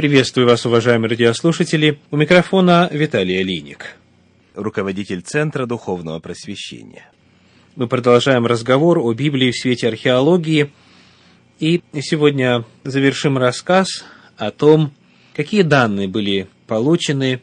Приветствую вас, уважаемые радиослушатели. У микрофона Виталий Алиник. Руководитель Центра Духовного Просвещения. Мы продолжаем разговор о Библии в свете археологии. И сегодня завершим рассказ о том, какие данные были получены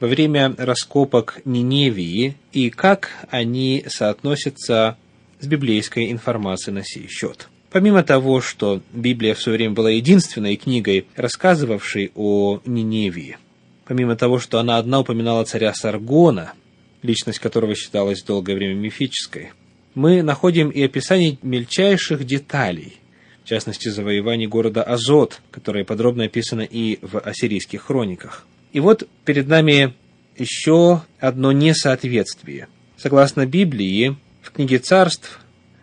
во время раскопок Ниневии и как они соотносятся с библейской информацией на сей счет. Помимо того, что Библия в свое время была единственной книгой, рассказывавшей о Ниневии, помимо того, что она одна упоминала царя Саргона, личность которого считалась долгое время мифической, мы находим и описание мельчайших деталей, в частности, завоеваний города Азот, которое подробно описано и в ассирийских хрониках. И вот перед нами еще одно несоответствие. Согласно Библии, в книге царств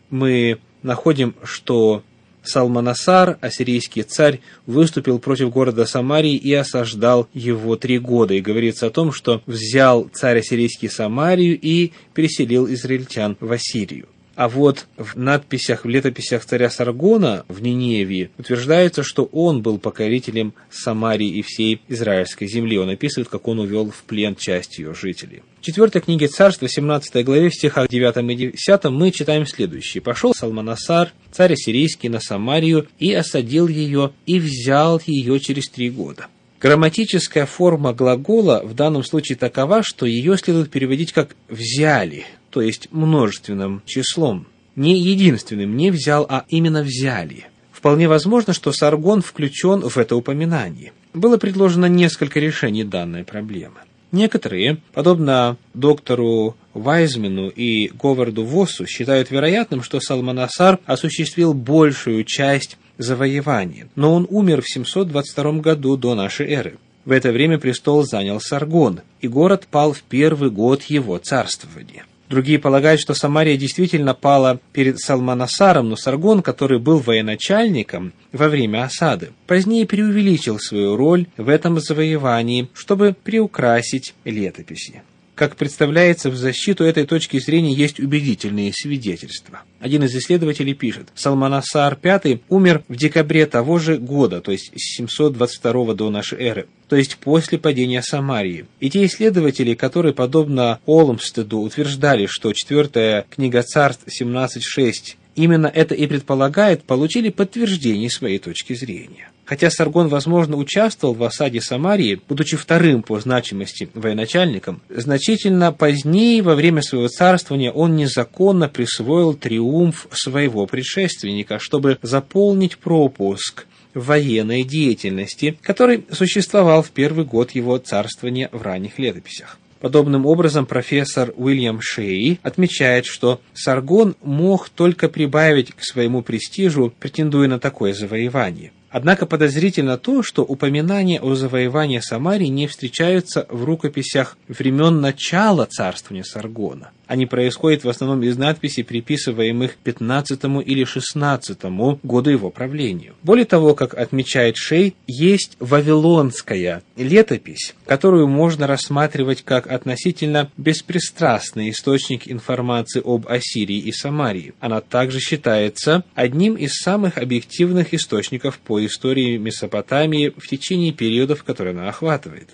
мы находим, что Салманасар, ассирийский царь, выступил против города Самарии и осаждал его три года. И говорится о том, что взял царь ассирийский Самарию и переселил израильтян в Ассирию. А вот в надписях, в летописях царя Саргона в Ниневии утверждается, что он был покорителем Самарии и всей израильской земли. Он описывает, как он увел в плен часть ее жителей. В четвертой книге царства, 17 главе, в стихах 9 и 10 мы читаем следующее. «Пошел Салманасар, царь ассирийский, на Самарию, и осадил ее, и взял ее через три года». Грамматическая форма глагола в данном случае такова, что ее следует переводить как «взяли», то есть множественным числом. Не единственным не взял, а именно взяли. Вполне возможно, что Саргон включен в это упоминание. Было предложено несколько решений данной проблемы. Некоторые, подобно доктору Вайзмену и Говарду Воссу, считают вероятным, что Салманасар осуществил большую часть завоевания, но он умер в 722 году до нашей эры. В это время престол занял Саргон, и город пал в первый год его царствования. Другие полагают, что Самария действительно пала перед Салманасаром, но Саргон, который был военачальником во время осады, позднее преувеличил свою роль в этом завоевании, чтобы приукрасить летописи. Как представляется, в защиту этой точки зрения есть убедительные свидетельства. Один из исследователей пишет, Салманасар V умер в декабре того же года, то есть с 722 до нашей эры, то есть после падения Самарии. И те исследователи, которые, подобно Олмстеду, утверждали, что четвертая книга царств 17.6 именно это и предполагает, получили подтверждение своей точки зрения. Хотя Саргон, возможно, участвовал в осаде Самарии, будучи вторым по значимости военачальником, значительно позднее, во время своего царствования, он незаконно присвоил триумф своего предшественника, чтобы заполнить пропуск военной деятельности, который существовал в первый год его царствования в ранних летописях. Подобным образом профессор Уильям Шей отмечает, что Саргон мог только прибавить к своему престижу, претендуя на такое завоевание. Однако подозрительно то, что упоминания о завоевании Самарии не встречаются в рукописях времен начала царствования Саргона. Они происходят в основном из надписей, приписываемых 15 или 16 году его правления. Более того, как отмечает Шей, есть вавилонская летопись, которую можно рассматривать как относительно беспристрастный источник информации об Ассирии и Самарии. Она также считается одним из самых объективных источников по истории Месопотамии в течение периодов, которые она охватывает.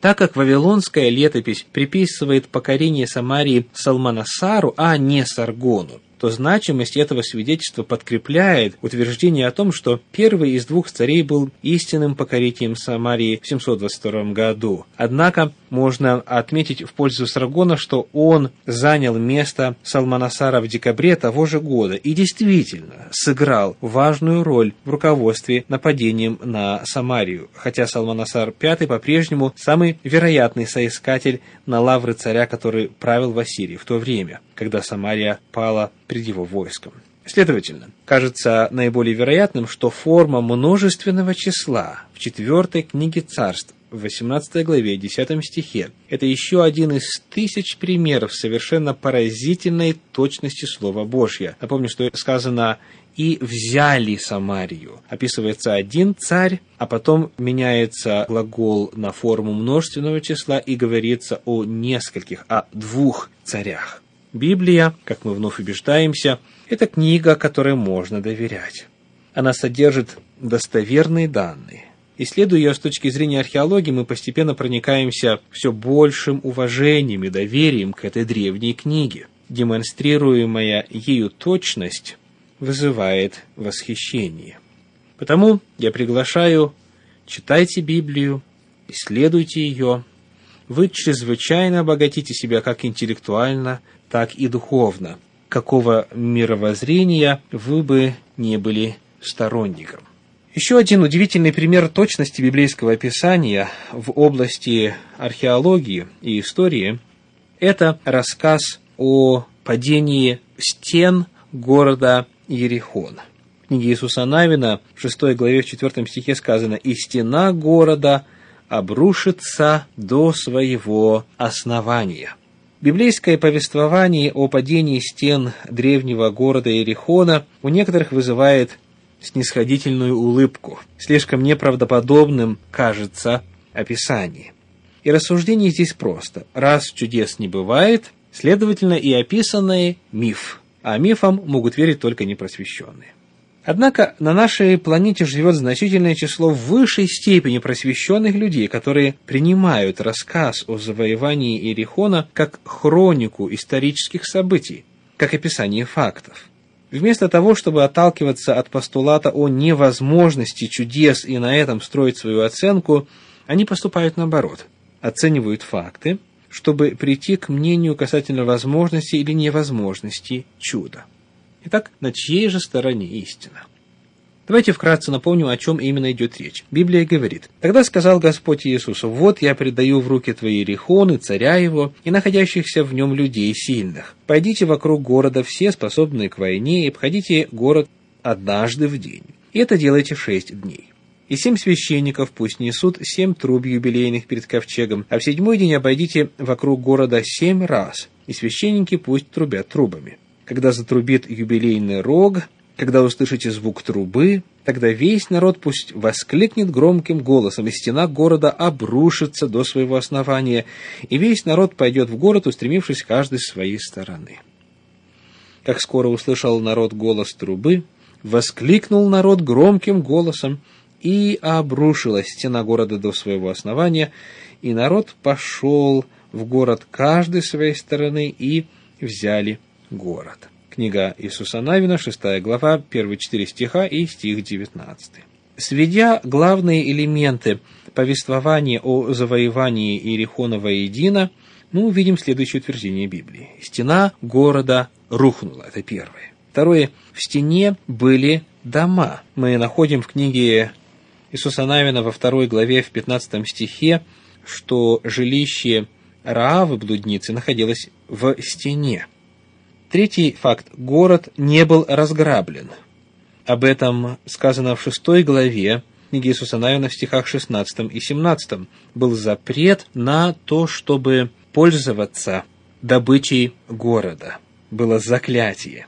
Так как вавилонская летопись приписывает покорение Самарии Салманасару, а не Саргону, то значимость этого свидетельства подкрепляет утверждение о том, что первый из двух царей был истинным покорителем Самарии в 722 году. Однако можно отметить в пользу Саргона, что он занял место Салманасара в декабре того же года и действительно сыграл важную роль в руководстве нападением на Самарию, хотя Салманасар V по-прежнему самый вероятный соискатель на лавры царя, который правил в Ассирии в то время, когда Самария пала пред его войском. Следовательно, кажется наиболее вероятным, что форма множественного числа в четвертой книге царств в 18 главе, 10 стихе. Это еще один из тысяч примеров совершенно поразительной точности Слова Божьего. Напомню, что сказано «и взяли Самарию». Описывается один царь, а потом меняется глагол на форму множественного числа и говорится о нескольких, о двух царях. Библия, как мы вновь убеждаемся, это книга, которой можно доверять. Она содержит достоверные данные, Исследуя ее с точки зрения археологии, мы постепенно проникаемся все большим уважением и доверием к этой древней книге. Демонстрируемая ею точность вызывает восхищение. Потому я приглашаю, читайте Библию, исследуйте ее. Вы чрезвычайно обогатите себя как интеллектуально, так и духовно. Какого мировоззрения вы бы не были сторонником. Еще один удивительный пример точности библейского описания в области археологии и истории – это рассказ о падении стен города Ерихон. В книге Иисуса Навина в 6 главе в 4 стихе сказано «И стена города обрушится до своего основания». Библейское повествование о падении стен древнего города Иерихона у некоторых вызывает снисходительную улыбку. Слишком неправдоподобным кажется описание. И рассуждение здесь просто. Раз чудес не бывает, следовательно, и описанный миф. А мифам могут верить только непросвещенные. Однако на нашей планете живет значительное число в высшей степени просвещенных людей, которые принимают рассказ о завоевании Иерихона как хронику исторических событий, как описание фактов. Вместо того, чтобы отталкиваться от постулата о невозможности чудес и на этом строить свою оценку, они поступают наоборот, оценивают факты, чтобы прийти к мнению касательно возможности или невозможности чуда. Итак, на чьей же стороне истина? Давайте вкратце напомним, о чем именно идет речь. Библия говорит, «Тогда сказал Господь Иисусу, вот я предаю в руки твои рехоны, царя его, и находящихся в нем людей сильных. Пойдите вокруг города все, способные к войне, и обходите город однажды в день. И это делайте шесть дней. И семь священников пусть несут семь труб юбилейных перед ковчегом, а в седьмой день обойдите вокруг города семь раз, и священники пусть трубят трубами когда затрубит юбилейный рог, когда услышите звук трубы, тогда весь народ пусть воскликнет громким голосом, и стена города обрушится до своего основания, и весь народ пойдет в город, устремившись каждый с своей стороны. Как скоро услышал народ голос трубы, воскликнул народ громким голосом, и обрушилась стена города до своего основания, и народ пошел в город каждой своей стороны, и взяли город. Книга Иисуса Навина, 6 глава, первые четыре стиха и стих 19. Сведя главные элементы повествования о завоевании Иерихона воедино, мы увидим следующее утверждение Библии. Стена города рухнула. Это первое. Второе. В стене были дома. Мы находим в книге Иисуса Навина во второй главе в 15 стихе, что жилище Раавы, блудницы, находилось в стене. Третий факт. Город не был разграблен. Об этом сказано в шестой главе книги Иисуса Навина в стихах 16 и 17. Был запрет на то, чтобы пользоваться добычей города. Было заклятие.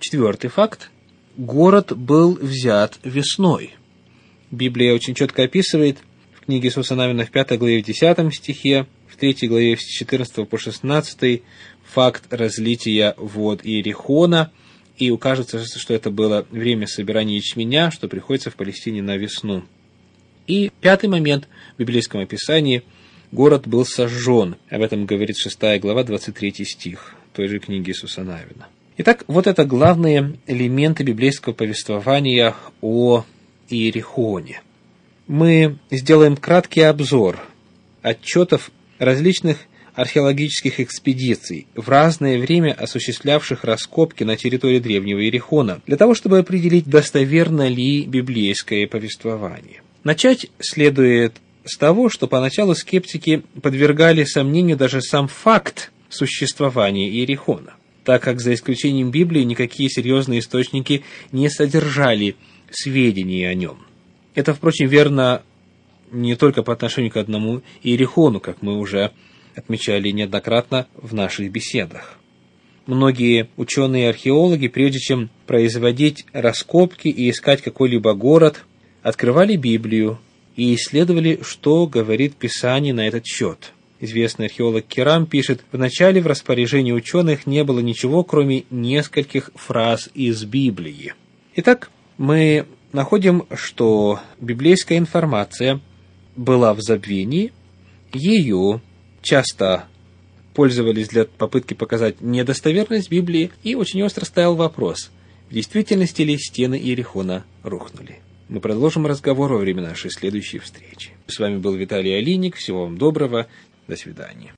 Четвертый факт. Город был взят весной. Библия очень четко описывает в книге Иисуса Навина в 5 главе в 10 стихе, в 3 главе с 14 по 16, факт разлития вод Иерихона, и укажется, что это было время собирания ячменя, что приходится в Палестине на весну. И пятый момент в библейском описании – город был сожжен. Об этом говорит 6 глава, 23 стих той же книги Иисуса Навина. Итак, вот это главные элементы библейского повествования о Иерихоне. Мы сделаем краткий обзор отчетов различных археологических экспедиций, в разное время осуществлявших раскопки на территории древнего Иерихона, для того, чтобы определить, достоверно ли библейское повествование. Начать следует с того, что поначалу скептики подвергали сомнению даже сам факт существования Иерихона, так как за исключением Библии никакие серьезные источники не содержали сведений о нем. Это, впрочем, верно не только по отношению к одному Иерихону, как мы уже отмечали неоднократно в наших беседах. Многие ученые и археологи, прежде чем производить раскопки и искать какой-либо город, открывали Библию и исследовали, что говорит Писание на этот счет. Известный археолог Керам пишет, «Вначале в распоряжении ученых не было ничего, кроме нескольких фраз из Библии». Итак, мы находим, что библейская информация была в забвении, ее часто пользовались для попытки показать недостоверность Библии, и очень остро стоял вопрос, в действительности ли стены Иерихона рухнули. Мы продолжим разговор во время нашей следующей встречи. С вами был Виталий Алиник. Всего вам доброго. До свидания.